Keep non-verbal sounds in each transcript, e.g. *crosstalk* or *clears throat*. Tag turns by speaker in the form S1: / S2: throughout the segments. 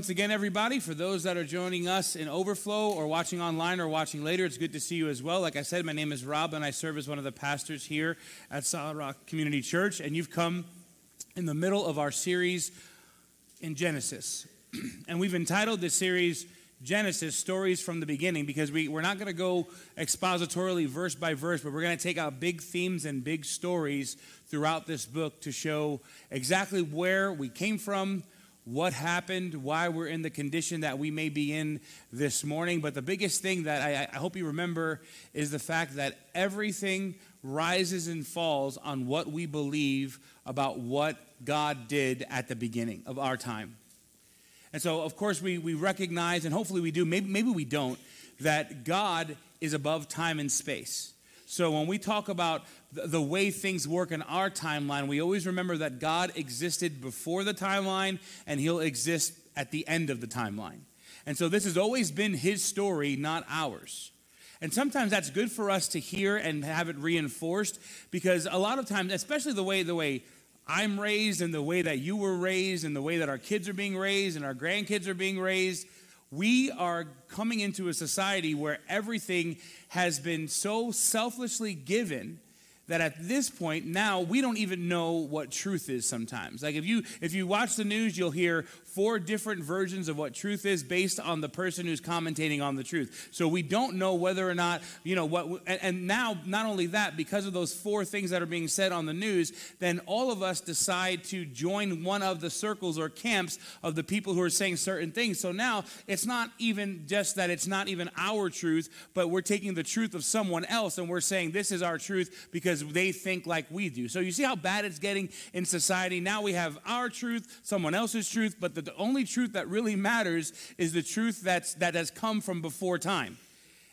S1: once again, everybody. For those that are joining us in Overflow or watching online or watching later, it's good to see you as well. Like I said, my name is Rob, and I serve as one of the pastors here at Solid Rock Community Church. And you've come in the middle of our series in Genesis. *clears throat* and we've entitled this series Genesis, Stories from the Beginning, because we, we're not going to go expositorily verse by verse, but we're going to take out big themes and big stories throughout this book to show exactly where we came from, what happened, why we're in the condition that we may be in this morning. But the biggest thing that I, I, hope you remember is the fact that everything rises and falls on what we believe about what God did at the beginning of our time. And so, of course, we, we recognize, and hopefully we do, maybe, maybe we don't, that God is above time and space. So when we talk about the way things work in our timeline, we always remember that God existed before the timeline and he'll exist at the end of the timeline. And so this has always been his story, not ours. And sometimes that's good for us to hear and have it reinforced because a lot of times, especially the way the way I'm raised and the way that you were raised and the way that our kids are being raised and our grandkids are being raised, we are coming into a society where everything has been so selflessly given that at this point now we don't even know what truth is sometimes. Like if you if you watch the news you'll hear four different versions of what truth is based on the person who's commentating on the truth so we don't know whether or not you know what and, and now not only that because of those four things that are being said on the news then all of us decide to join one of the circles or camps of the people who are saying certain things so now it's not even just that it's not even our truth but we're taking the truth of someone else and we're saying this is our truth because they think like we do. So you see how bad it's getting in society. Now we have our truth, someone else's truth, but the, the only truth that really matters is the truth that's, that has come from before time.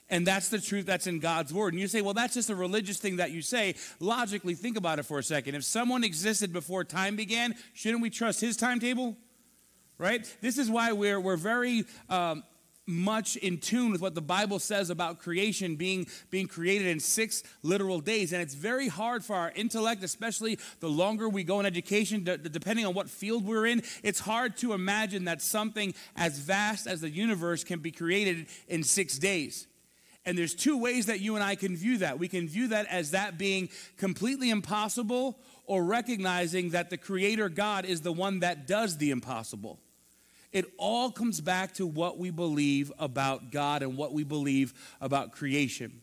S1: And that's the truth that's in God's word. And you say, well, that's just a religious thing that you say. Logically, think about it for a second. If someone existed before time began, shouldn't we trust his timetable? Right? This is why we're, we're very um, much in tune with what the Bible says about creation being, being created in six literal days. And it's very hard for our intellect, especially the longer we go in education, d- depending on what field we're in, it's hard to imagine that something as vast as the universe can be created in six days. And there's two ways that you and I can view that. We can view that as that being completely impossible or recognizing that the Creator God is the one that does the impossible. It all comes back to what we believe about God and what we believe about creation.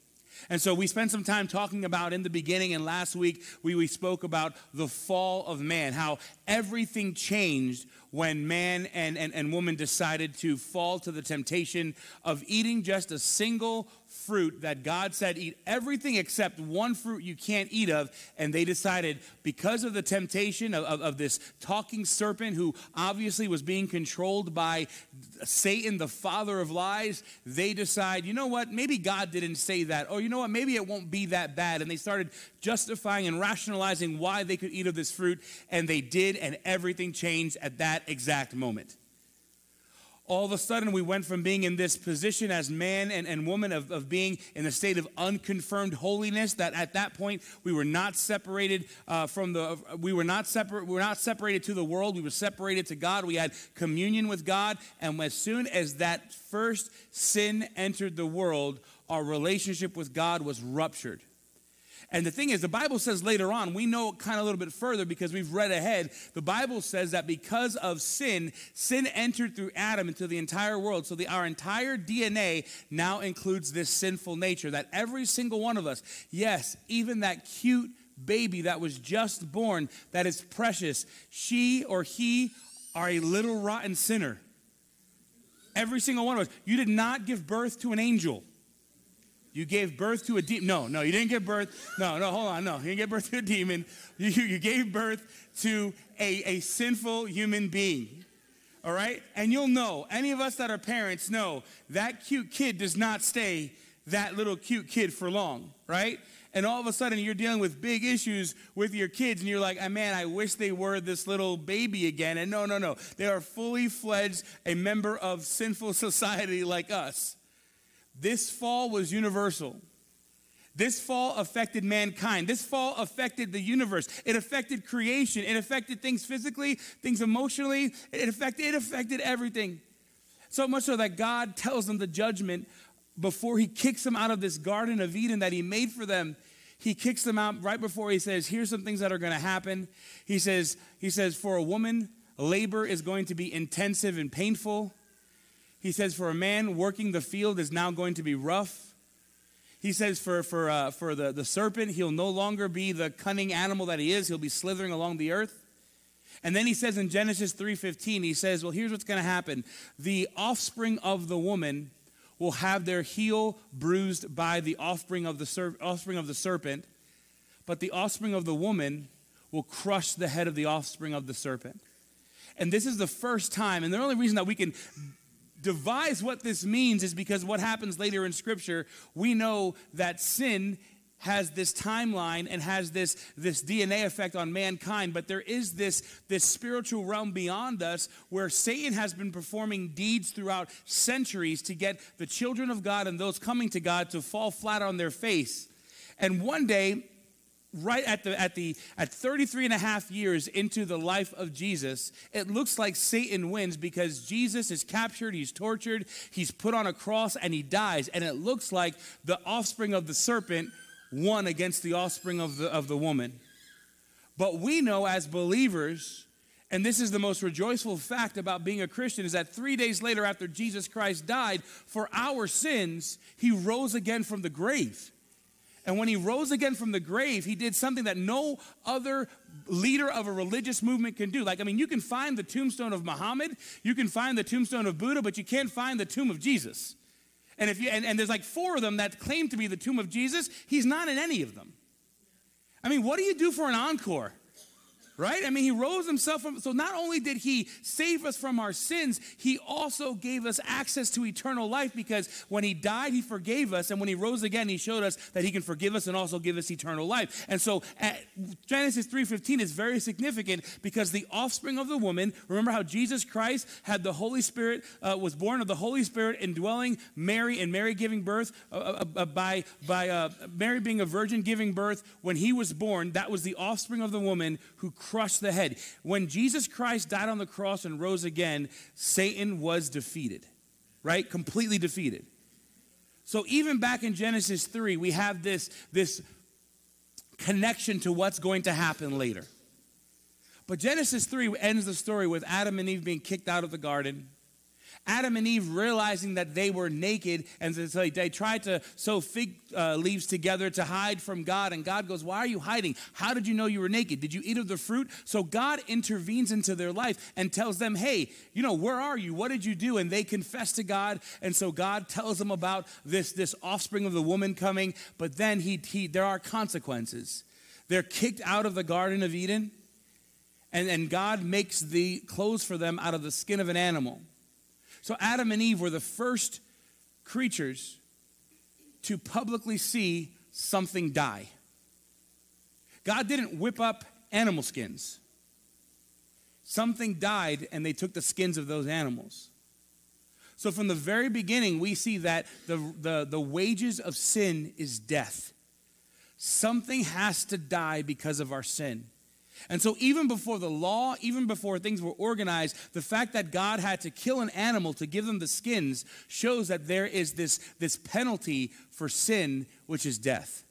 S1: And so we spent some time talking about in the beginning, and last week we, we spoke about the fall of man, how everything changed when man and, and, and woman decided to fall to the temptation of eating just a single fruit that God said, eat everything except one fruit you can't eat of. And they decided, because of the temptation of, of, of, this talking serpent who obviously was being controlled by Satan, the father of lies, they decide, you know what, maybe God didn't say that. Or you know what, maybe it won't be that bad. And they started justifying and rationalizing why they could eat of this fruit. And they did, and everything changed at that exact moment. All of a sudden we went from being in this position as man and, and woman of, of being in a state of unconfirmed holiness that at that point we were not separated uh, from the we were not separate we were not separated to the world. We were separated to god. We had communion with god. And as soon as that first sin entered the world our relationship with god was ruptured and the thing is, the Bible says later on, we know kind of a little bit further because we've read ahead. The Bible says that because of sin, sin entered through Adam into the entire world. So the, our entire DNA now includes this sinful nature that every single one of us, yes, even that cute baby that was just born, that is precious, she or he are a little rotten sinner. Every single one of us. You did not give birth to an angel. You gave birth to a demon. No, no, you didn't give birth. No, no, hold on. No, you didn't give birth to a demon. You, you gave birth to a, a sinful human being. All right? And you'll know, any of us that are parents know that cute kid does not stay that little cute kid for long, right? And all of a sudden you're dealing with big issues with your kids and you're like, oh, man, I wish they were this little baby again. And no, no, no. They are fully fledged a member of sinful *laughs* society like us. This fall was universal. This fall affected mankind. This fall affected the universe. It affected creation. It affected things physically, things emotionally. It affected, it affected everything. So much so that God tells them the judgment before he kicks them out of this Garden of Eden that he made for them. He kicks them out right before he says, Here's some things that are going to happen. He says, he says, For a woman, labor is going to be intensive and painful. He says, For a man, working the field is now going to be rough. He says, For, for, uh, for the, the serpent, he'll no longer be the cunning animal that he is, he'll be slithering along the earth. And then he says in Genesis 3:15, he says, "Well, here's what's going to happen. The offspring of the woman will have their heel bruised by the offspring of the, offspring of the serpent, but the offspring of the woman will crush the head of the offspring of the serpent." And this is the first time, and the only reason that we can devise what this means is because what happens later in Scripture, we know that sin has this timeline and has this, this DNA effect on mankind, but there is this, this spiritual realm beyond us where Satan has been performing deeds throughout centuries to get the children of God and those coming to God to fall flat on their face. And one day, right at the at the at 33 and a half years into the life of Jesus it looks like Satan wins because Jesus is captured he's tortured he's put on a cross and he dies. And it looks like the offspring of the serpent won against the offspring of the of the woman. But we know as believers and this is the most rejoiceful fact about being a Christian is that 3 days later after Jesus Christ died for our sins he rose again from the grave and when he rose again from the grave, he did something that no other leader of a religious movement can do. Like, I mean, you can find the tombstone of Muhammad, you can find the tombstone of Buddha, but you can't find the tomb of Jesus. And if you and, and there's like four of them that claim to be the tomb of Jesus, he's not in any of them. I mean, what do you do for an encore? Right? I mean, he rose himself from, so not only did he save us from our sins, he also gave us access to eternal life because when he died, he forgave us. And when he rose again, he showed us that he can forgive us and also give us eternal life. And so Genesis 3.15 is very significant because the offspring of the woman, remember how Jesus Christ had the Holy Spirit, uh, was born of the Holy Spirit indwelling Mary and Mary giving birth uh, uh, uh by, by uh, Mary being a virgin giving birth. When he was born, that was the offspring of the woman who crushed the head. When Jesus Christ died on the cross and rose again, Satan was defeated, right? Completely defeated. So even back in Genesis 3, we have this, this connection to what's going to happen later. But Genesis 3 ends the story with Adam and Eve being kicked out of the garden. Adam and Eve realizing that they were naked, and so they tried to sew fig uh, leaves together to hide from God. And God goes, Why are you hiding? How did you know you were naked? Did you eat of the fruit? So God intervenes into their life and tells them, Hey, you know, where are you? What did you do? And they confess to God. And so God tells them about this, this offspring of the woman coming. But then he, he, there are consequences. They're kicked out of the Garden of Eden. And, and God makes the clothes for them out of the skin of an animal. So Adam and Eve were the first creatures to publicly see something die. God didn't whip up animal skins. Something died, and they took the skins of those animals. So, from the very beginning, we see that the, the, the wages of sin is death. Something has to die because of our sin. And so, even before the law, even before things were organized, the fact that God had to kill an animal to give them the skins shows that there is this, this penalty for sin, which is death.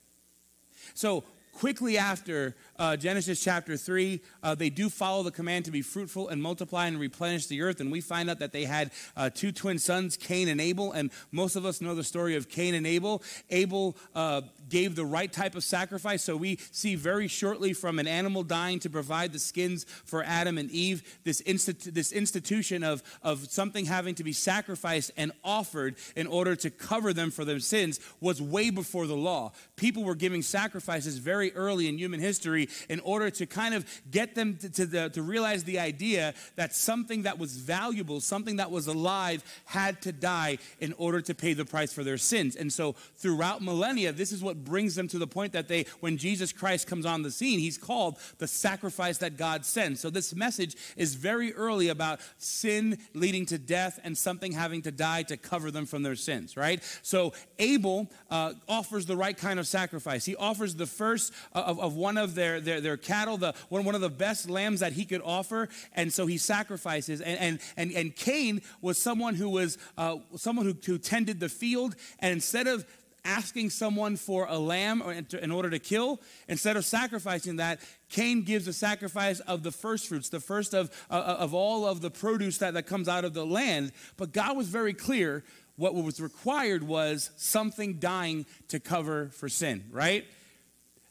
S1: So, quickly after uh, Genesis chapter 3, uh, they do follow the command to be fruitful and multiply and replenish the earth. And we find out that they had uh, two twin sons, Cain and Abel. And most of us know the story of Cain and Abel. Abel uh, gave the right type of sacrifice. So we see very shortly from an animal dying to provide the skins for Adam and Eve, this, institu- this institution of, of something having to be sacrificed and offered in order to cover them for their sins was way before the law. People were giving sacrifices very early in human history in order to kind of get them to, to, the, to realize the idea that something that was valuable, something that was alive, had to die in order to pay the price for their sins. And so throughout millennia, this is what what brings them to the point that they, when Jesus Christ comes on the scene, he's called the sacrifice that God sends. So this message is very early about sin leading to death and something having to die to cover them from their sins, right? So Abel uh, offers the right kind of sacrifice. He offers the first of, of one of their, their, their cattle, the, one, one of the best lambs that he could offer, and so he sacrifices. And, and, and, and Cain was someone who was uh, someone who, who tended the field, and instead of asking someone for a lamb in order to kill, instead of sacrificing that, Cain gives a sacrifice of the first fruits, the first of, uh, of all of the produce that, that comes out of the land. But God was very clear what was required was something dying to cover for sin, right?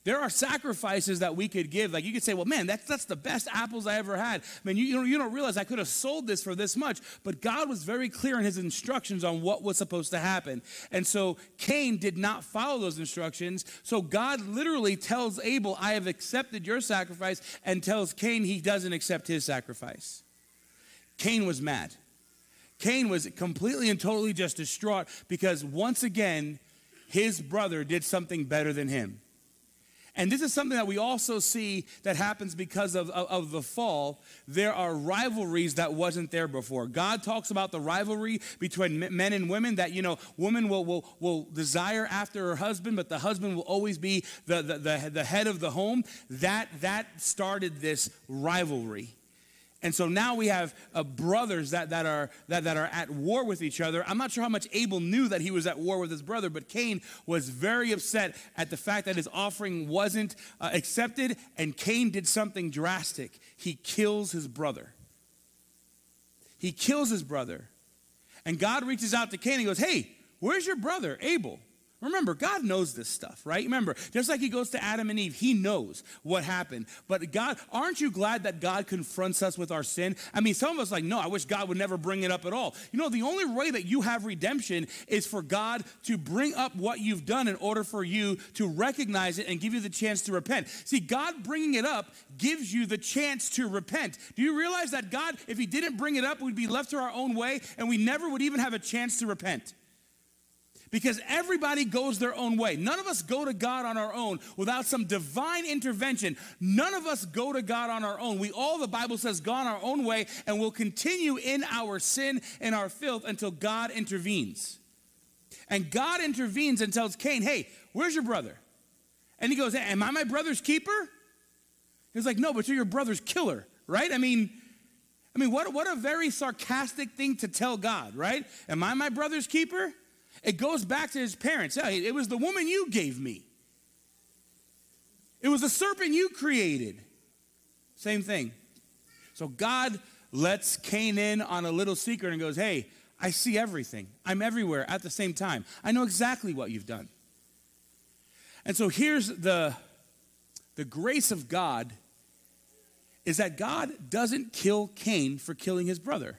S1: There are sacrifices that we could give. Like you could say, well, man, that's, that's the best apples I ever had. I mean, you, you, don't, you don't realize I could have sold this for this much. But God was very clear in his instructions on what was supposed to happen. And so Cain did not follow those instructions. So God literally tells Abel, I have accepted your sacrifice, and tells Cain he doesn't accept his sacrifice. Cain was mad. Cain was completely and totally just distraught because once again, his brother did something better than him. And this is something that we also see that happens because of, of, of, the fall. There are rivalries that wasn't there before. God talks about the rivalry between men and women that, you know, woman will, will, will desire after her husband, but the husband will always be the, the, the, the head of the home. That, that started this rivalry. And so now we have uh, brothers that, that, are, that, that are at war with each other. I'm not sure how much Abel knew that he was at war with his brother, but Cain was very upset at the fact that his offering wasn't uh, accepted, and Cain did something drastic. He kills his brother. He kills his brother. And God reaches out to Cain and goes, Hey, where's your brother, Abel? Remember, God knows this stuff, right? Remember, just like He goes to Adam and Eve, He knows what happened. But God, aren't you glad that God confronts us with our sin? I mean, some of us like, no, I wish God would never bring it up at all. You know, the only way that you have redemption is for God to bring up what you've done in order for you to recognize it and give you the chance to repent. See, God bringing it up gives you the chance to repent. Do you realize that God, if He didn't bring it up, we'd be left to our own way and we never would even have a chance to repent? Because everybody goes their own way. None of us go to God on our own without some divine intervention. None of us go to God on our own. We all, the Bible says, gone our own way and will continue in our sin and our filth until God intervenes. And God intervenes and tells Cain, Hey, where's your brother? And he goes, Am I my brother's keeper? He's like, No, but you're your brother's killer, right? I mean, I mean, what, what a very sarcastic thing to tell God, right? Am I my brother's keeper? It goes back to his parents. It was the woman you gave me. It was the serpent you created. Same thing. So God lets Cain in on a little secret and goes, Hey, I see everything. I'm everywhere at the same time. I know exactly what you've done. And so here's the, the grace of God is that God doesn't kill Cain for killing his brother.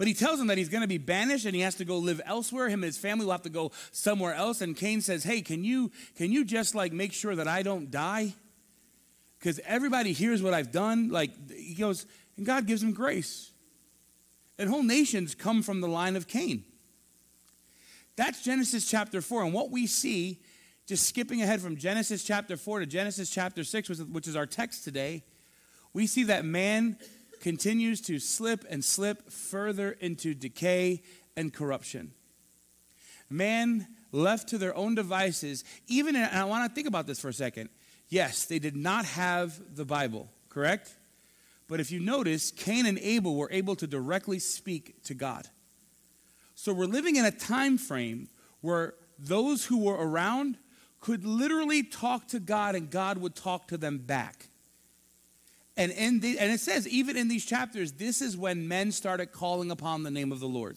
S1: But he tells him that he's going to be banished and he has to go live elsewhere. Him and his family will have to go somewhere else. And Cain says, Hey, can you, can you just like make sure that I don't die? Because everybody hears what I've done. Like, he goes, and God gives him grace. And whole nations come from the line of Cain. That's Genesis chapter 4. And what we see, just skipping ahead from Genesis chapter 4 to Genesis chapter 6, which is our text today, we see that man continues to slip and slip further into decay and corruption. Man left to their own devices, even, in, and I want to think about this for a second. Yes, they did not have the Bible, correct? But if you notice, Cain and Abel were able to directly speak to God. So we're living in a time frame where those who were around could literally talk to God and God would talk to them back. And, in the, and it says, even in these chapters, this is when men started calling upon the name of the Lord.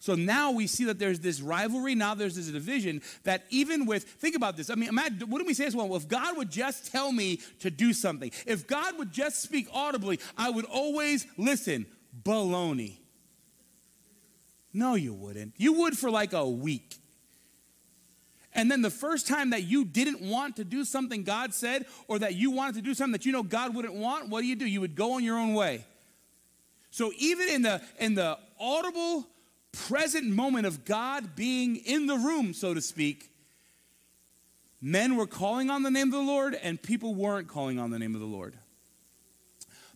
S1: So now we see that there's this rivalry. Now there's this division that even with, think about this. I mean, imagine, wouldn't we say as well? well? If God would just tell me to do something, if God would just speak audibly, I would always listen. Baloney. No, you wouldn't. You would for like a week. And then the first time that you didn't want to do something God said, or that you wanted to do something that you know God wouldn't want, what do you do? You would go on your own way. So even in the in the audible present moment of God being in the room, so to speak, Men were calling on the name of the Lord, and people weren't calling on the name of the Lord.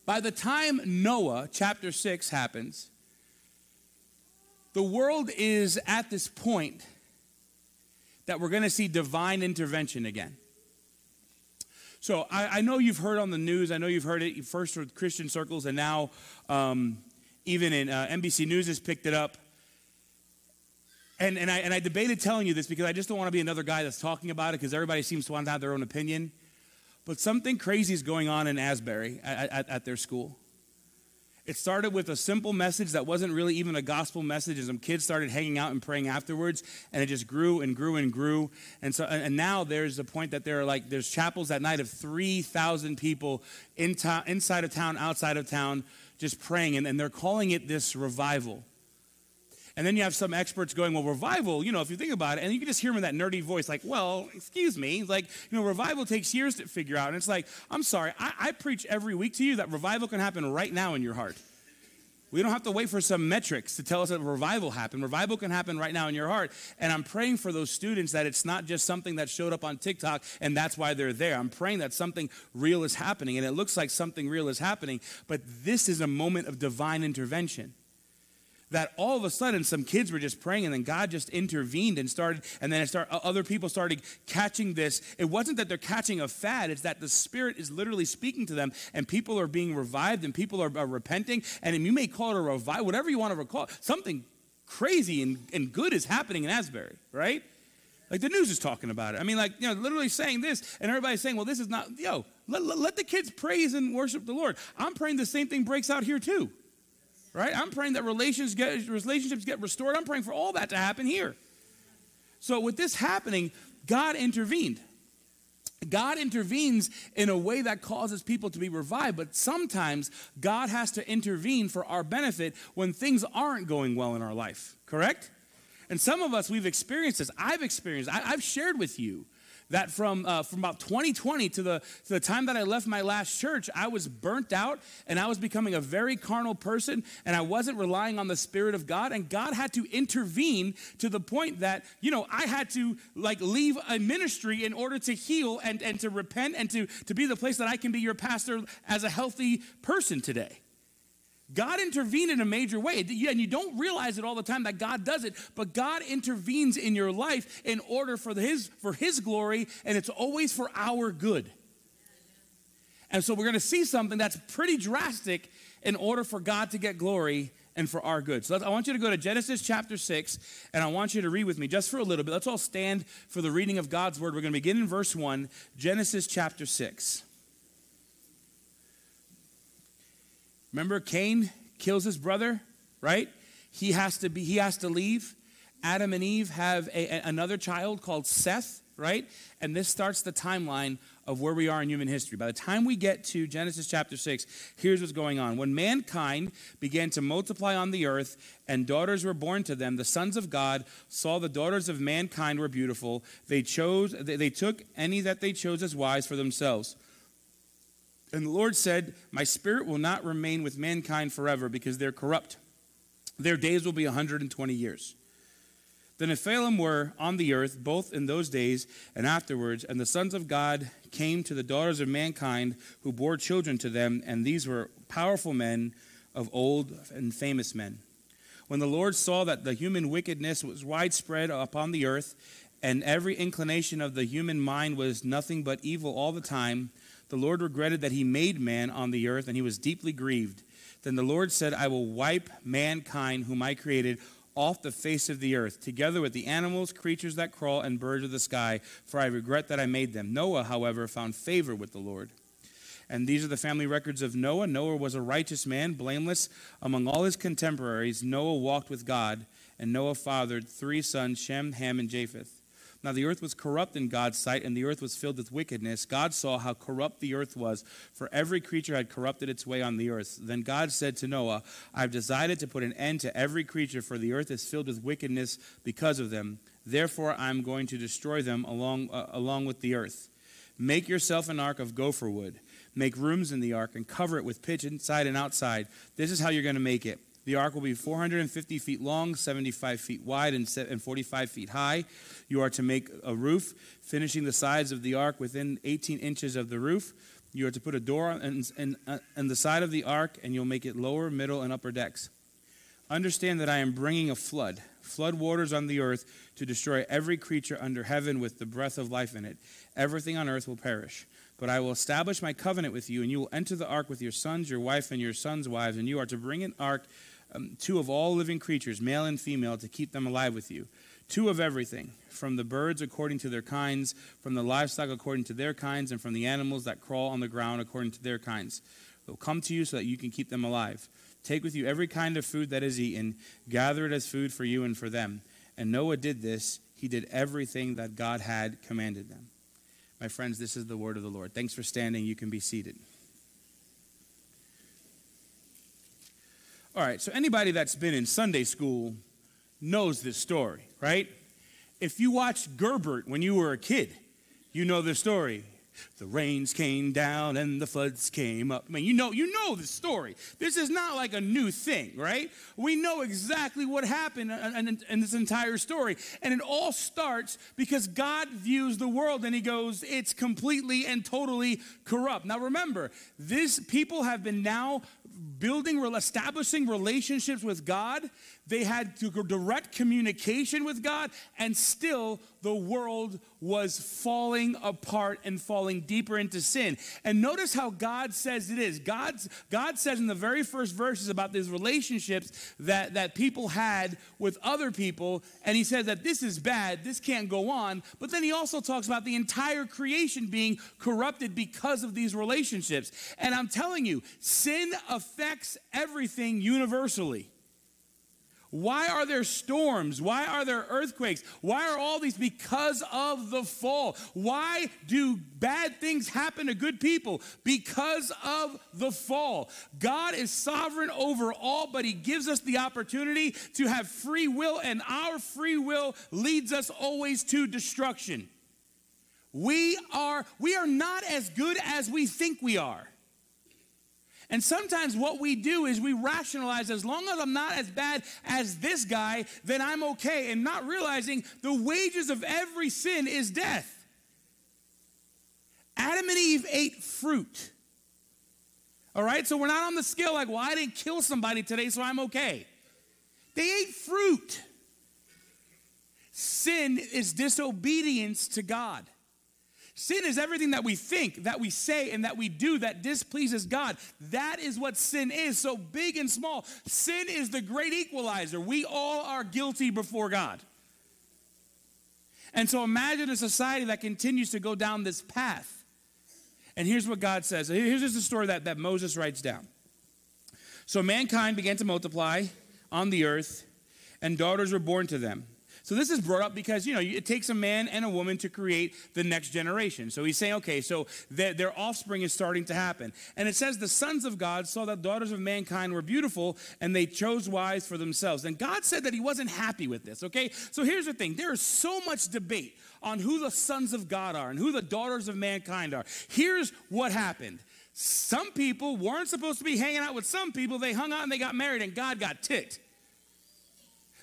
S1: By the time Noah, chapter 6, happens, the world is at this point that we're going to see divine intervention again. So I, I, know you've heard on the news, I know you've heard it first with Christian circles, and now um, even in uh, NBC News has picked it up. And, and, I, and I debated telling you this because I just don't want to be another guy that's talking about it because everybody seems to want to have their own opinion. But something crazy is going on in Asbury at, at, at their school. It started with a simple message that wasn't really even a gospel message, and some kids started hanging out and praying afterwards, and it just grew and grew and grew. And so, and now there's a point that there are like there's chapels at night of three thousand people in to, inside of town, outside of town, just praying, and, and they're calling it this revival. And then you have some experts going, well, revival, you know, if you think about it, and you can just hear them in that nerdy voice, like, well, excuse me. Like, you know, revival takes years to figure out. And it's like, I'm sorry, I, I preach every week to you that revival can happen right now in your heart. We don't have to wait for some metrics to tell us that revival happened. Revival can happen right now in your heart. And I'm praying for those students that it's not just something that showed up on TikTok and that's why they're there. I'm praying that something real is happening. And it looks like something real is happening. But this is a moment of divine intervention that all of a sudden some kids were just praying and then God just intervened and started and then started, other people started catching this. It wasn't that they're catching a fad, it's that the Spirit is literally speaking to them and people are being revived and people are, are repenting. And you may call it a revival, whatever you want to recall, something crazy and, and good is happening in Asbury, right? Like the news is talking about it. I mean, like, you know, literally saying this, and everybody's saying, well, this is not, yo, let, let, let the kids praise and worship the Lord. I'm praying the same thing breaks out here too right? I'm praying that relations get, relationships get restored. I'm praying for all that to happen here. So, with this happening, God intervened. God intervenes in a way that causes people to be revived, but sometimes God has to intervene for our benefit when things aren't going well in our life, correct? And some of us, we've experienced this. I've experienced, I, have shared with you that from, uh, from about 2020 to the, to the time that I left my last church, I was burnt out and I was becoming a very carnal person and I wasn't relying on the Spirit of God. And God had to intervene to the point that, you know, I had to like leave a ministry in order to heal and, and to repent and to, to be the place that I can be your pastor as a healthy person today. God intervened in a major way. And you don't realize it all the time that God does it, but God intervenes in your life in order for his, for his glory, and it's always for our good. And so we're going to see something that's pretty drastic in order for God to get glory and for our good. So I want you to go to Genesis chapter 6, and I want you to read with me just for a little bit. Let's all stand for the reading of God's word. We're going to begin in verse 1, Genesis chapter 6. Remember, Cain kills his brother, right? He has to be. He has to leave. Adam and Eve have a, a, another child called Seth, right? And this starts the timeline of where we are in human history. By the time we get to Genesis chapter 6, here's what's going on. When mankind began to multiply on the earth and daughters were born to them, the sons of God saw the daughters of mankind were beautiful. They chose they, they took any that they chose as wives for themselves. And the Lord said, My spirit will not remain with mankind forever because they're corrupt. Their days will be 120 years. The Nephilim were on the earth both in those days and afterwards, and the sons of God came to the daughters of mankind who bore children to them, and these were powerful men of old and famous men. When the Lord saw that the human wickedness was widespread upon the earth, and every inclination of the human mind was nothing but evil all the time, the Lord regretted that he made man on the earth, and he was deeply grieved. Then the Lord said, I will wipe mankind, whom I created, off the face of the earth, together with the animals, creatures that crawl, and birds of the sky, for I regret that I made them. Noah, however, found favor with the Lord. And these are the family records of Noah. Noah was a righteous man, blameless among all his contemporaries. Noah walked with God, and Noah fathered three sons, Shem, Ham, and Japheth. Now the earth was corrupt in God's sight, and the earth was filled with wickedness. God saw how corrupt the earth was, for every creature had corrupted its way on the earth. Then God said to Noah, I've decided to put an end to every creature, for the earth is filled with wickedness because of them. Therefore, I'm going to destroy them along, uh, along with the earth. Make yourself an ark of gopher wood. Make rooms in the ark and cover it with pitch inside and outside. This is how you're going to make it. The ark will be 450 feet long, 75 feet wide, and 45 feet high. You are to make a roof, finishing the sides of the ark within 18 inches of the roof. You are to put a door on, on, on uh, the side of the ark, and you'll make it lower, middle, and upper decks. Understand that I am bringing a flood, flood waters on the earth to destroy every creature under heaven with the breath of life in it. Everything on earth will perish. But I will establish my covenant with you, and you will enter the ark with your sons, your wife, and your sons' wives, and you are to bring an ark um, two of all living creatures, male and female, to keep them alive with you. Two of everything, from the birds according to their kinds, from the livestock according to their kinds, and from the animals that crawl on the ground according to their kinds. They'll come to you so that you can keep them alive. Take with you every kind of food that is eaten, gather it as food for you and for them. And Noah did this. He did everything that God had commanded them. My friends, this is the word of the Lord. Thanks for standing. You can be seated. All right, so anybody that's been in Sunday school knows this story, right? If you watched Gerbert when you were a kid, you know the story. The rains came down and the floods came up. I mean, you know, you know the story. This is not like a new thing, right? We know exactly what happened in, in, this entire story. And it all starts because God views the world and he goes, it's completely and totally corrupt. Now remember, these people have been now building, establishing relationships with God. They had direct communication with God, and still the world was falling apart and falling deeper into sin. And notice how God says it is. God's, God says in the very first verses about these relationships that, that people had with other people, and he says that this is bad, this can't go on. But then he also talks about the entire creation being corrupted because of these relationships. And I'm telling you, sin affects everything universally. Why are there storms? Why are there earthquakes? Why are all these? Because of the fall. Why do bad things happen to good people? Because of the fall. God is sovereign over all, but He gives us the opportunity to have free will, and our free will leads us always to destruction. We are, we are not as good as we think we are. And sometimes what we do is we rationalize as long as I'm not as bad as this guy, then I'm okay, and not realizing the wages of every sin is death. Adam and Eve ate fruit. All right, so we're not on the scale like, well, I didn't kill somebody today, so I'm okay. They ate fruit. Sin is disobedience to God. Sin is everything that we think, that we say, and that we do that displeases God. That is what sin is. So big and small. Sin is the great equalizer. We all are guilty before God. And so imagine a society that continues to go down this path. And here's what God says. Here's just a story that, that Moses writes down. So mankind began to multiply on the earth, and daughters were born to them. So this is brought up because, you know, it takes a man and a woman to create the next generation. So he's saying, okay, so their, their offspring is starting to happen. And it says the sons of God saw that daughters of mankind were beautiful and they chose wives for themselves. And God said that he wasn't happy with this, okay? So here's the thing. There is so much debate on who the sons of God are and who the daughters of mankind are. Here's what happened. Some people weren't supposed to be hanging out with some people. They hung out and they got married and God got ticked.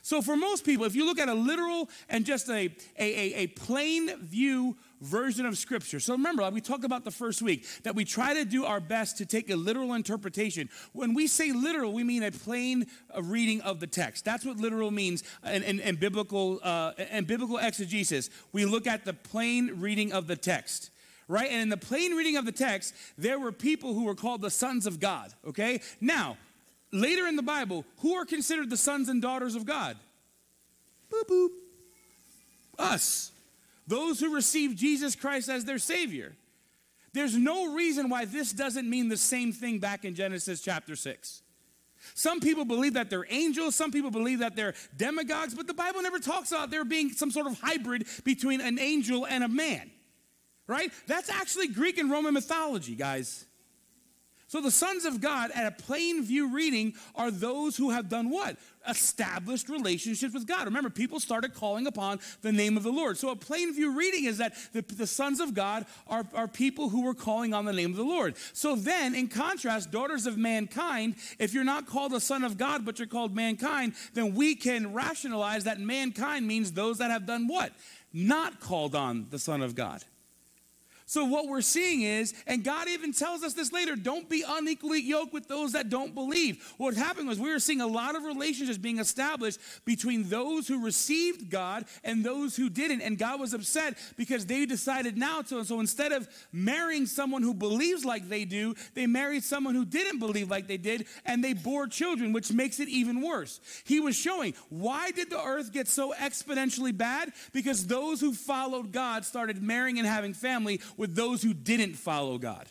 S1: So, for most people, if you look at a literal and just a, a, a, a plain view version of Scripture, so remember, like we talked about the first week, that we try to do our best to take a literal interpretation. When we say literal, we mean a plain uh, reading of the text. That's what literal means in, in, in biblical, uh, in biblical exegesis. We look at the plain reading of the text right? And in the plain reading of the text, there were people who were called the sons of God, okay? Now, later in the Bible, who are considered the sons and daughters of God? Boop, boop. Us. Those who receive Jesus Christ as their Savior. There's no reason why this doesn't mean the same thing back in Genesis chapter 6. Some people believe that they're angels, some people believe that they're demagogues, but the Bible never talks about there being some sort of hybrid between an angel and a man, right? That's actually Greek and Roman mythology, guys. So the sons of God at a plain view reading are those who have done what? Established relationships with God. Remember, people started calling upon the name of the Lord. So a plain view reading is that the, the sons of God are, are people who were calling on the name of the Lord. So then, in contrast, daughters of mankind, if you're not called a son of God, but you're called mankind, then we can rationalize that mankind means those that have done what? Not called on the Son of God. So, what we're seeing is, and God even tells us this later don't be unequally yoked with those that don't believe. What happened was we were seeing a lot of relationships being established between those who received God and those who didn't. And God was upset because they decided now to. So, instead of marrying someone who believes like they do, they married someone who didn't believe like they did, and they bore children, which makes it even worse. He was showing why did the earth get so exponentially bad? Because those who followed God started marrying and having family with those who didn't follow God.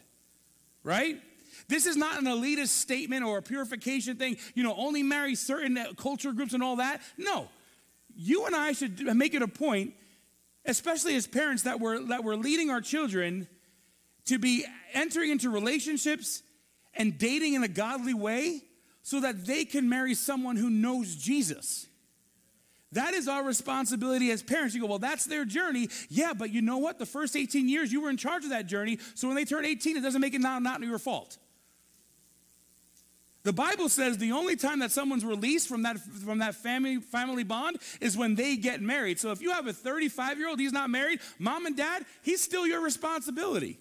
S1: Right? This is not an elitist statement or a purification thing, you know, only marry certain culture groups and all that. No. You and I should make it a point, especially as parents that we're, that we're leading our children to be entering into relationships and dating in a godly way so that they can marry someone who knows Jesus. That is our responsibility as parents. You go, well, that's their journey. Yeah, but you know what? The first 18 years, you were in charge of that journey. So when they turn 18, it doesn't make it now not your fault. The Bible says the only time that someone's released from that, from that family, family bond is when they get married. So if you have a 35 year old, he's not married, mom and dad, he's still your responsibility.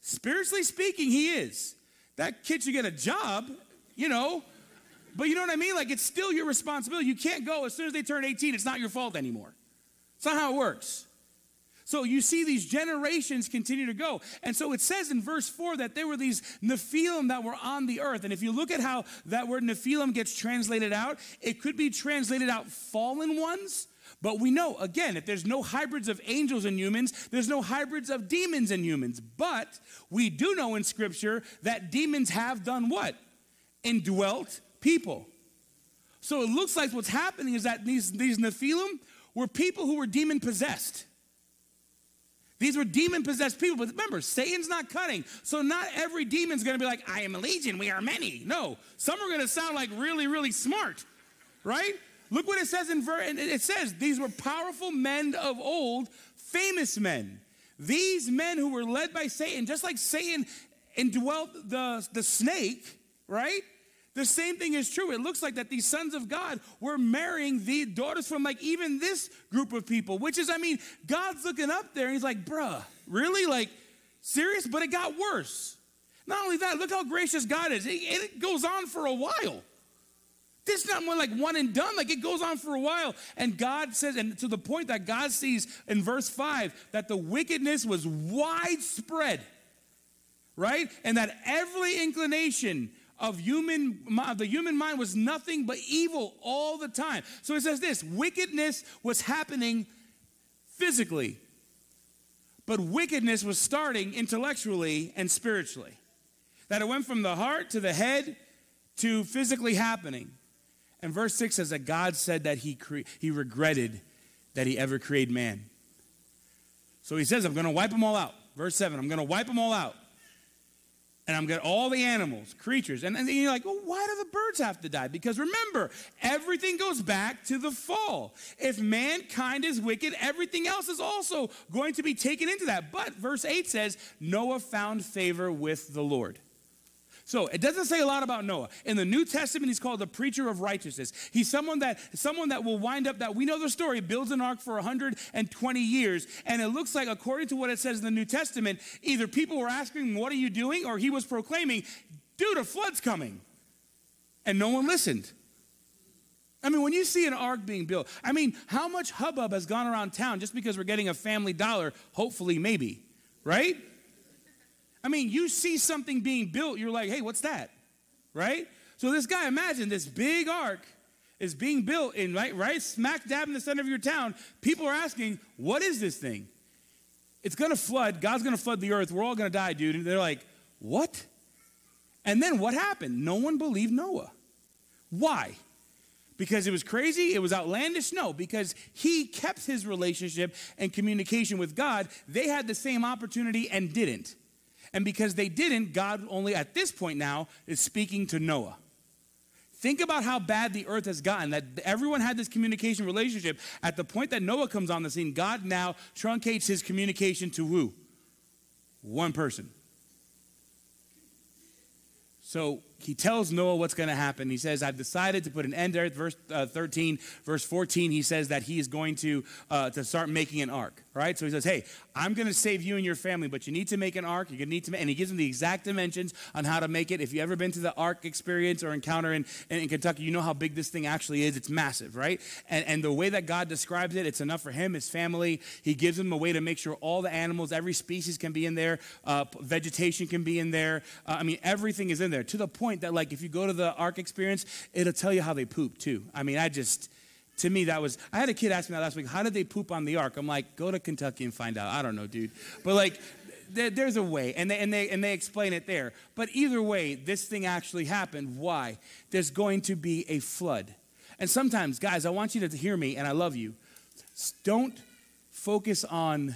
S1: Spiritually speaking, he is. That kid should get a job, you know, but you know what I mean? Like it's still your responsibility. You can't go as soon as they turn 18, it's not your fault anymore. It's not how it works. So you see these generations continue to go. And so it says in verse 4 that there were these Nephilim that were on the earth. And if you look at how that word Nephilim gets translated out, it could be translated out fallen ones. But we know, again, if there's no hybrids of angels and humans, there's no hybrids of demons and humans. But we do know in Scripture that demons have done what? Indwelt people. So it looks like what's happening is that these, these Nephilim were people who were demon possessed. These were demon possessed people. But remember, Satan's not cutting. So not every demon's going to be like, I am a legion, we are many. No, some are going to sound like really, really smart, right? Look what it says in verse, it says, these were powerful men of old, famous men. These men who were led by Satan, just like Satan indwelt the, the snake, right? The same thing is true. It looks like that these sons of God were marrying the daughters from like even this group of people, which is, I mean, God's looking up there and he's like, bruh, really? Like, serious? But it got worse. Not only that, look how gracious God is. It, it goes on for a while. This is not one like one and done. Like it goes on for a while. And God says, and to the point that God sees in verse 5 that the wickedness was widespread, right? And that every inclination of human the human mind was nothing but evil all the time. So it says this, wickedness was happening physically. But wickedness was starting intellectually and spiritually. That it went from the heart to the head to physically happening. And verse 6 says that God said that he, cre- he regretted that he ever created man. So he says, I'm going to wipe them all out. Verse 7, I'm going to wipe them all out and I'm going to all the animals, creatures. And, and you're like, well, why do the birds have to die? Because remember, everything goes back to the fall. If mankind is wicked, everything else is also going to be taken into that. But verse 8 says, Noah found favor with the Lord. So it doesn't say a lot about Noah. In the New Testament, he's called the preacher of righteousness. He's someone that someone that will wind up that we know the story, builds an ark for 120 years. And it looks like, according to what it says in the New Testament, either people were asking, What are you doing? or he was proclaiming, Dude, a flood's coming. And no one listened. I mean, when you see an ark being built, I mean, how much hubbub has gone around town just because we're getting a family dollar? Hopefully, maybe, right? I mean, you see something being built, you're like, hey, what's that? Right? So this guy, imagine this big ark is being built in right, right smack dab in the center of your town. People are asking, what is this thing? It's gonna flood. God's gonna flood the earth. We're all gonna die, dude. And they're like, what? And then what happened? No one believed Noah. Why? Because it was crazy? It was outlandish? No, because he kept his relationship and communication with God. They had the same opportunity and didn't. And because they didn't, God only at this point now is speaking to Noah. Think about how bad the earth has gotten, that everyone had this communication relationship. At the point that Noah comes on the scene, God now truncates his communication to who? One person. So he tells Noah what's going to happen. He says, I've decided to put an end to it. Verse uh, 13, verse 14, he says that he is going to, uh, to start making an ark, right? So he says, hey, I'm going to save you and your family, but you need to make an ark. You're going to need to, and he gives them the exact dimensions on how to make it. If you've ever been to the ark experience or encounter in, in, in Kentucky, you know how big this thing actually is. It's massive, right? And, and the way that God describes it, it's enough for him, his family. He gives them a way to make sure all the animals, every species can be in there, uh, vegetation can be in there. Uh, I mean, everything is in there to the point that, like, if you go to the Ark experience, it'll tell you how they poop too. I mean, I just, to me, that was, I had a kid ask me that last week, how did they poop on the Ark? I'm like, go to Kentucky and find out. I don't know, dude. But like, there's a way, and they, and, they, and they explain it there. But either way, this thing actually happened. Why? There's going to be a flood. And sometimes, guys, I want you to hear me, and I love you. Don't focus on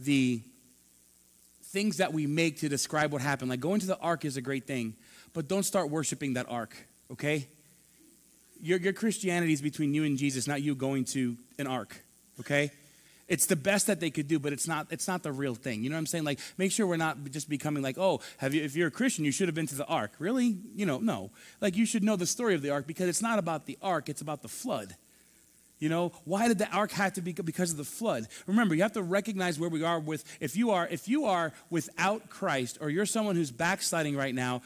S1: the things that we make to describe what happened. Like going to the ark is a great thing, but don't start worshiping that ark, okay? Your, your Christianity is between you and Jesus, not you going to an ark, okay? It's the best that they could do, but it's not, it's not the real thing. You know what I'm saying? Like, make sure we're not just becoming like, oh, have you, if you're a Christian, you should have been to the ark. Really? You know, no. Like, you should know the story of the ark because it's not about the ark, it's about the flood. You know, why did the ark have to be because of the flood? Remember, you have to recognize where we are with if you are if you are without Christ or you're someone who's backsliding right now,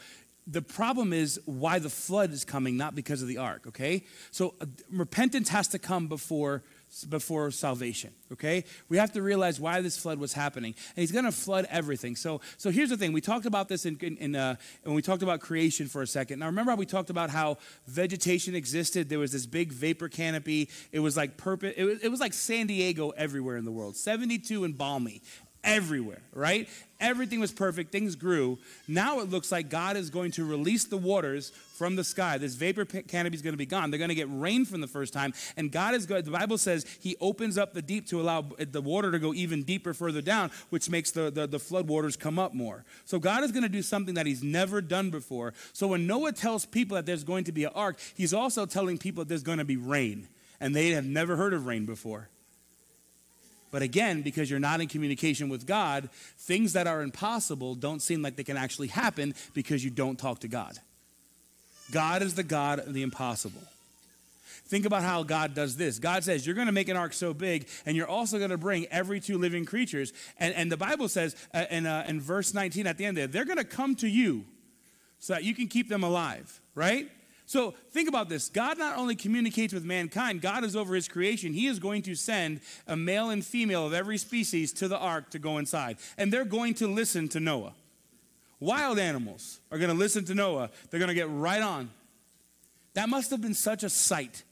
S1: the problem is why the flood is coming, not because of the ark, okay? So uh, repentance has to come before before salvation okay? We have to realize why this flood was happening and he's going to flood everything. So so here's the thing we talked about this in, in, in uh, when we talked about creation for a second. Now remember how we talked about how vegetation existed? There was this big vapor canopy. It was like purpose it was, it was like san diego everywhere in the world. 72 and balmy everywhere, right? Everything was perfect, things grew. Now it looks like God is going to release the waters from the sky. This vapor canopy is going to be gone. They're going to get rain from the first time. And God is good. The Bible says He opens up the deep to allow the water to go even deeper further down, which makes the, the, the flood waters come up more. So God is going to do something that He's never done before. So when Noah tells people that there's going to be an ark, He's also telling people that there's going to be rain. And they have never heard of rain before. But again, because you're not in communication with God, things that are impossible don't seem like they can actually happen because you don't talk to God. God is the God of the impossible. Think about how God does this. God says, You're going to make an ark so big, and you're also going to bring every two living creatures. And, and the Bible says uh, in, uh, in verse 19 at the end there, they're going to come to you so that you can keep them alive, right? So think about this. God not only communicates with mankind, God is over his creation. He is going to send a male and female of every species to the ark to go inside. And they're going to listen to Noah. Wild animals are going to listen to Noah. They're going to get right on. That must have been such a sight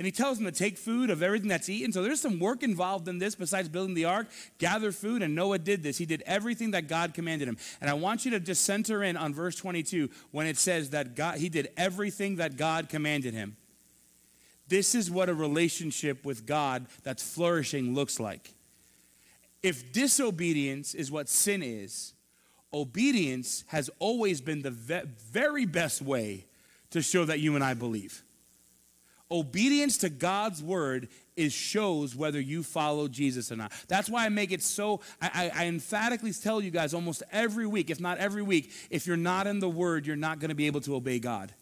S1: and he tells them to take food of everything that's eaten. So there's some work involved in this besides building the ark. Gather food, and Noah did this. He did everything that God commanded him. And I want you to just center in on verse 22 when it says that God, he did everything that God commanded him. This is what a relationship with God that's flourishing looks like. If disobedience is what sin is, obedience has always been the ve- very best way to show that you and I believe. Obedience to God's word is shows whether you follow Jesus or not. That's why I make it so, I, I, emphatically tell you guys almost every week, if not every week, if you're not in the word, you're not going to be able to obey God.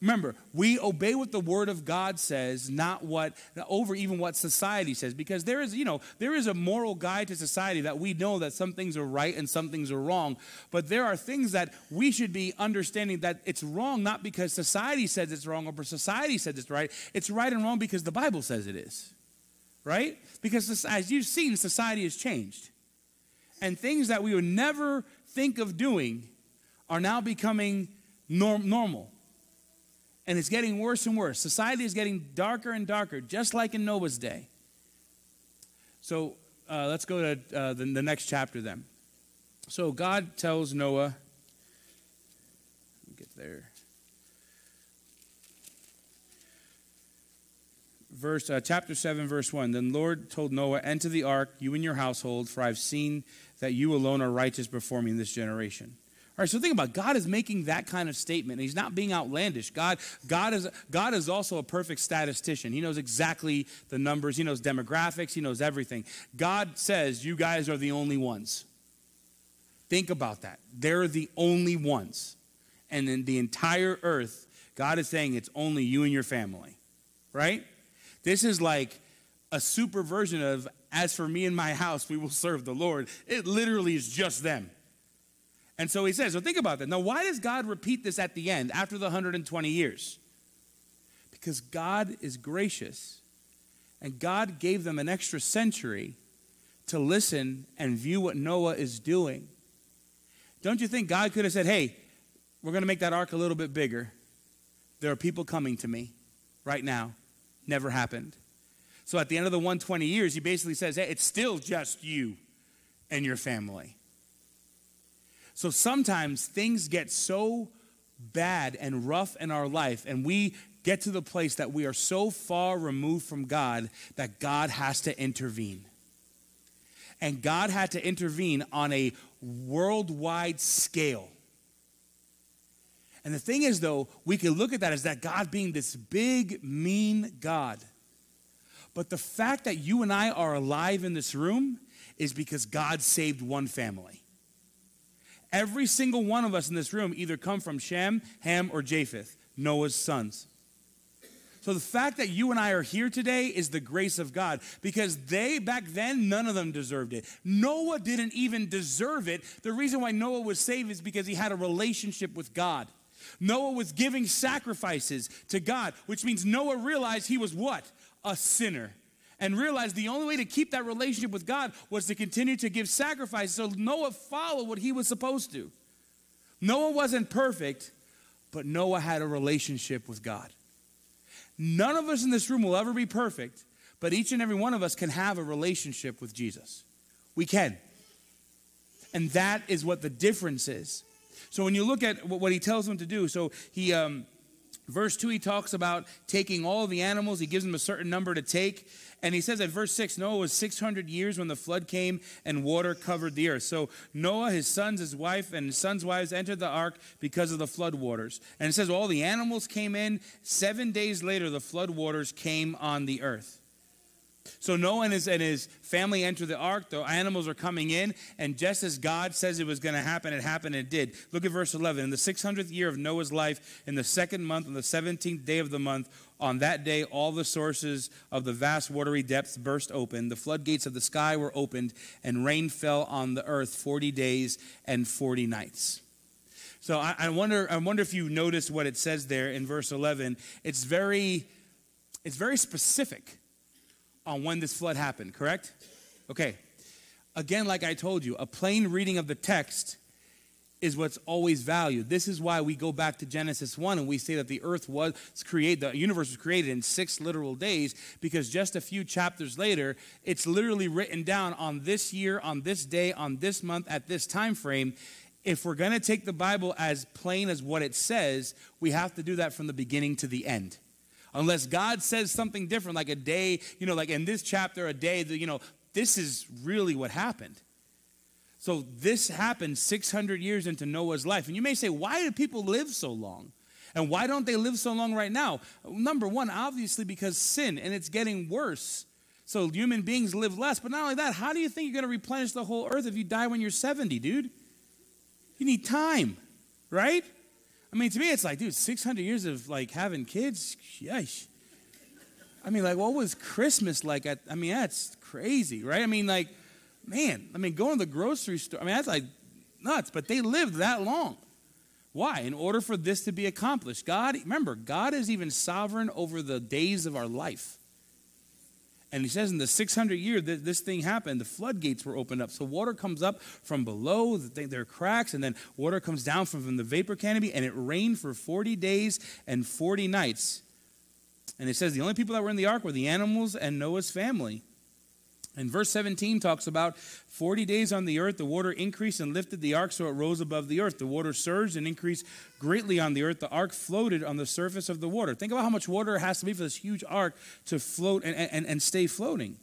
S1: Remember, we obey what the word of God says, not what over even what society says because there is, you know, there is a moral guide to society that we know that some things are right and some things are wrong, but there are things that we should be understanding that it's wrong not because society says it's wrong or society says it's right. It's right and wrong because the Bible says it is. Right? Because as you've seen, society has changed. And things that we would never think of doing are now becoming norm- normal and it's getting worse and worse. Society is getting darker and darker, just like in Noah's day. So uh, let's go to uh, the, the next chapter then. So God tells Noah, get there. Verse uh, chapter 7 verse 1 Then Lord told Noah enter the ark you and your household for I've seen that you alone are righteous before me in this generation. All right, so think about it. God is making that kind of statement. He's not being outlandish. God, God, is, God is also a perfect statistician. He knows exactly the numbers, He knows demographics, He knows everything. God says, You guys are the only ones. Think about that. They're the only ones. And in the entire earth, God is saying it's only you and your family, right? This is like a super version of, As for me and my house, we will serve the Lord. It literally is just them. And so he says, so think about that. Now, why does God repeat this at the end after the 120 years? Because God is gracious and God gave them an extra century to listen and view what Noah is doing. Don't you think God could have said, hey, we're going to make that ark a little bit bigger? There are people coming to me right now. Never happened. So at the end of the 120 years, he basically says, hey, it's still just you and your family. So sometimes things get so bad and rough in our life, and we get to the place that we are so far removed from God that God has to intervene. And God had to intervene on a worldwide scale. And the thing is, though, we can look at that as that God being this big, mean God. But the fact that you and I are alive in this room is because God saved one family. Every single one of us in this room either come from Shem, Ham, or Japheth, Noah's sons. So the fact that you and I are here today is the grace of God because they, back then, none of them deserved it. Noah didn't even deserve it. The reason why Noah was saved is because he had a relationship with God. Noah was giving sacrifices to God, which means Noah realized he was what? A sinner and realized the only way to keep that relationship with God was to continue to give sacrifice. So Noah followed what he was supposed to. Noah wasn't perfect, but Noah had a relationship with God. None of us in this room will ever be perfect, but each and every one of us can have a relationship with Jesus. We can. And that is what the difference is. So when you look at what he tells them to do, so he, um, verse 2, he talks about taking all the animals, he gives them a certain number to take. And he says at verse 6 Noah was 600 years when the flood came and water covered the earth. So Noah, his sons, his wife, and his sons' wives entered the ark because of the flood waters. And it says all the animals came in. Seven days later, the flood waters came on the earth. So Noah and his, and his family enter the ark. The animals are coming in, and just as God says it was going to happen, it happened and it did. Look at verse 11. In the 600th year of Noah's life, in the second month, on the 17th day of the month, on that day, all the sources of the vast watery depths burst open. The floodgates of the sky were opened, and rain fell on the earth 40 days and 40 nights. So I, I wonder, I wonder if you notice what it says there in verse 11. It's very, it's very specific on when this flood happened, correct? Okay. Again, like I told you, a plain reading of the text is what's always valued. This is why we go back to Genesis 1 and we say that the earth was created, the universe was created in six literal days, because just a few chapters later, it's literally written down on this year, on this day, on this month, at this time frame. If we're going to take the Bible as plain as what it says, we have to do that from the beginning to the end unless God says something different, like a day, you know, like in this chapter, a day, you know, this is really what happened. So this happened 600 years into Noah's life. And you may say, why do people live so long? And why don't they live so long right now? Number one, obviously because sin, and it's getting worse. So human beings live less. But not only that, how do you think you're going to replenish the whole earth if you die when you're 70, dude? You need time, right? I mean, to me, it's like, dude, 600 years of like having kids, yeesh. I mean, like, what was Christmas like? At, I mean, that's crazy, right? I mean, like, man, I mean, going to the grocery store, I mean, that's like nuts, but they lived that long. Why? In order for this to be accomplished. God, remember, God is even sovereign over the days of our life. And he says in the 600 year that this thing happened, the floodgates were opened up. So water comes up from below, there are cracks, and then water comes down from, from the vapor canopy, and it rained for 40 days and 40 nights. And it says the only people that were in the ark were the animals and Noah's family. And verse 17 talks about 40 days on the earth, the water increased and lifted the ark so it rose above the earth. The water surged and increased greatly on the earth. The ark floated on the surface of the water. Think about how much water it has to be for this huge ark to float and, and, and stay floating.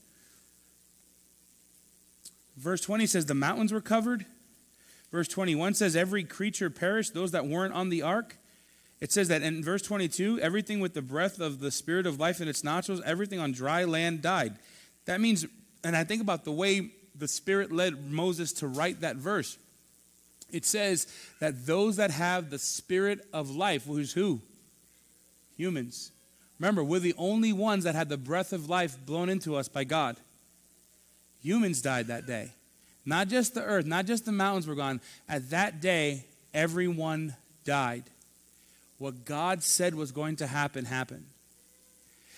S1: Verse 20 says the mountains were covered. Verse 21 says every creature perished, those that weren't on the ark. It says that in verse 22, everything with the breath of the spirit of life in its nostrils, everything on dry land died. That means, and I think about the way the Spirit led Moses to write that verse. It says that those that have the Spirit of life, who's who? Humans. Remember, we're the only ones that had the breath of life blown into us by God. Humans died that day. Not just the earth, not just the mountains were gone. At that day, everyone died. What God said was going to happen happened.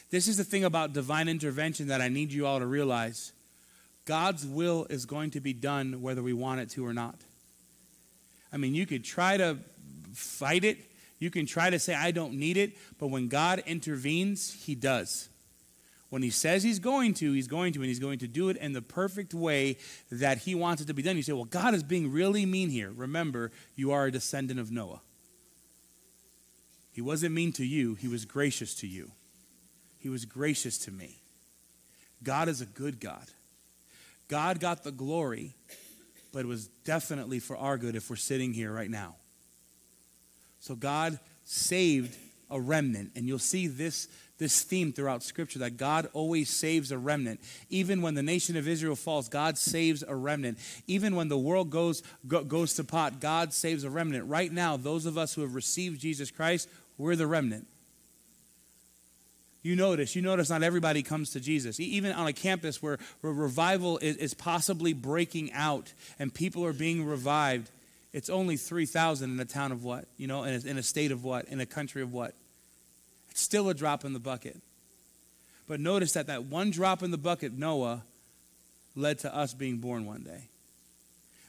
S1: This is the thing about divine intervention that I need you all to realize. God's will is going to be done whether we want it to or not. I mean, you could try to fight it, you can try to say, I don't need it, but when God intervenes, He does. When he says he's going to, he's going to, and he's going to do it in the perfect way that he wants it to be done. You say, well, God is being really mean here. Remember, you are a descendant of Noah. He wasn't mean to you, he was gracious to you. He was gracious to me. God is a good God. God got the glory, but it was definitely for our good if we're sitting here right now. So God saved a remnant, and you'll see this this theme throughout Scripture that God always saves a remnant. Even when the nation of Israel falls, God saves a remnant. Even when the world goes, go, goes to pot, God saves a remnant. Right now, those of us who have received Jesus Christ, we're the remnant. You notice, you notice not everybody comes to Jesus. Even on a campus where, where revival is, is possibly breaking out and people are being revived, it's only 3,000 in a town of what? You know, in a, in a state of what? In a country of what? It's still a drop in the bucket. But notice that that one drop in the bucket, Noah, led to us being born one day.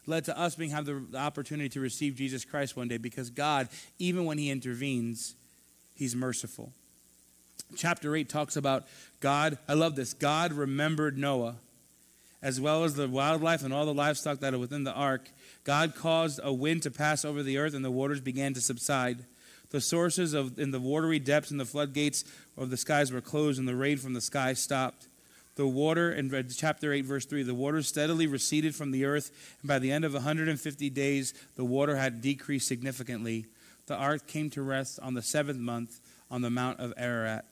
S1: Led to us being have the opportunity to receive Jesus Christ one day because God, even when He intervenes, He's merciful. Chapter 8 talks about God. I love this. God remembered Noah, as well as the wildlife and all the livestock that are within the ark. God caused a wind to pass over the earth, and the waters began to subside. The sources of in the watery depths and the floodgates of the skies were closed, and the rain from the sky stopped. The water, in uh, chapter 8, verse 3, the water steadily receded from the earth, and by the end of 150 days, the water had decreased significantly. The ark came to rest on the seventh month on the Mount of Ararat.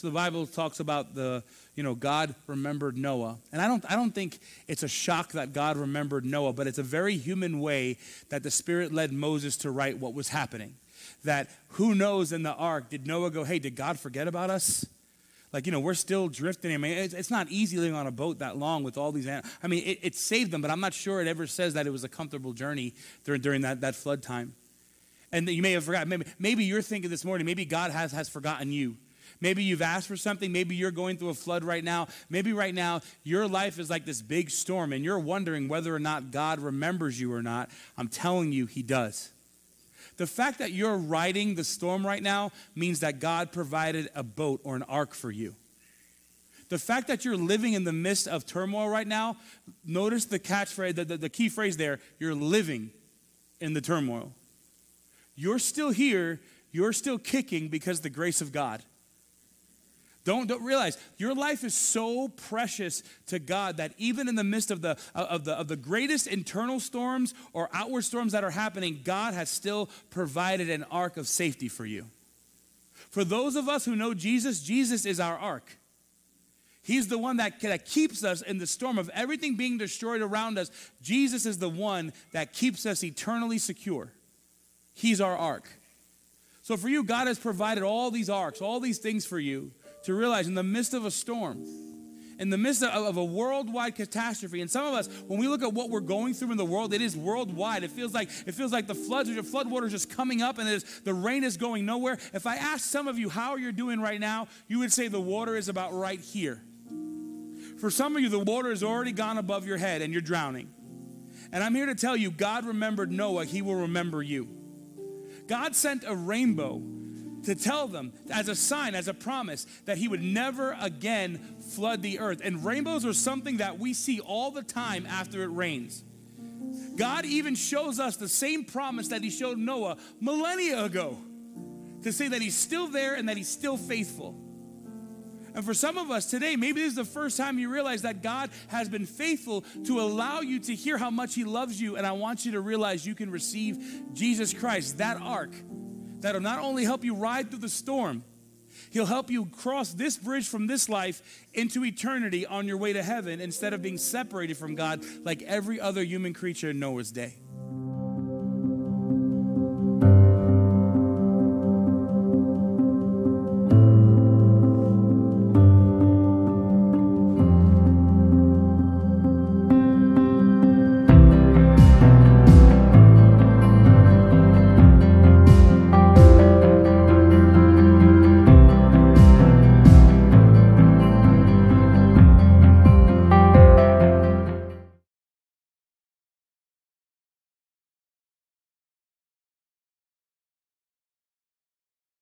S1: So the Bible talks about the, you know, God remembered Noah. And I don't, I don't think it's a shock that God remembered Noah, but it's a very human way that the Spirit led Moses to write what was happening that who knows in the ark, did Noah go, hey, did God forget about us? Like, you know, we're still drifting. I mean, it's, it's not easy living on a boat that long with all these animals. I mean, it, it, saved them, but I'm not sure it ever says that it was a comfortable journey during, during that, that flood time. And you may have forgotten. Maybe, maybe you're thinking this morning, maybe God has, has forgotten you. Maybe you've asked for something. Maybe you're going through a flood right now. Maybe right now your life is like this big storm and you're wondering whether or not God remembers you or not. I'm telling you, He does. The fact that you're riding the storm right now means that God provided a boat or an ark for you. The fact that you're living in the midst of turmoil right now, notice the catchphrase, the, the, the key phrase there you're living in the turmoil. You're still here, you're still kicking because the grace of God. Don't, don't realize your life is so precious to God that even in the midst of the, uh, of, the, of the greatest internal storms or outward storms that are happening, God has still provided an ark of safety for you. For those of us who know Jesus, Jesus is our ark. He's the one that, that keeps us in the storm of everything being destroyed around us. Jesus is the one that keeps us eternally secure. He's our ark. So for you, God has provided all these arks, all these things for you to realize in the midst of a storm, in the midst of, a worldwide catastrophe. And some of us, when we look at what we're going through in the world, it is worldwide. It feels like it feels like the floods the floodwaters just coming up and is, the rain is going nowhere. If I ask some of you how you're doing right now, you would say the water is about right here. For some of you, the water has already gone above your head and you're drowning. And I'm here to tell you, God remembered Noah, he will remember you. God sent a rainbow to tell them as a sign, as a promise, that he would never again flood the earth. And rainbows are something that we see all the time after it rains. God even shows us the same promise that he showed Noah millennia ago to say that he's still there and that he's still faithful. And for some of us today, maybe this is the first time you realize that God has been faithful to allow you to hear how much He loves you. And I want you to realize you can receive Jesus Christ, that ark, that'll not only help you ride through the storm, He'll help you cross this bridge from this life into eternity on your way to heaven instead of being separated from God like every other human creature in Noah's day.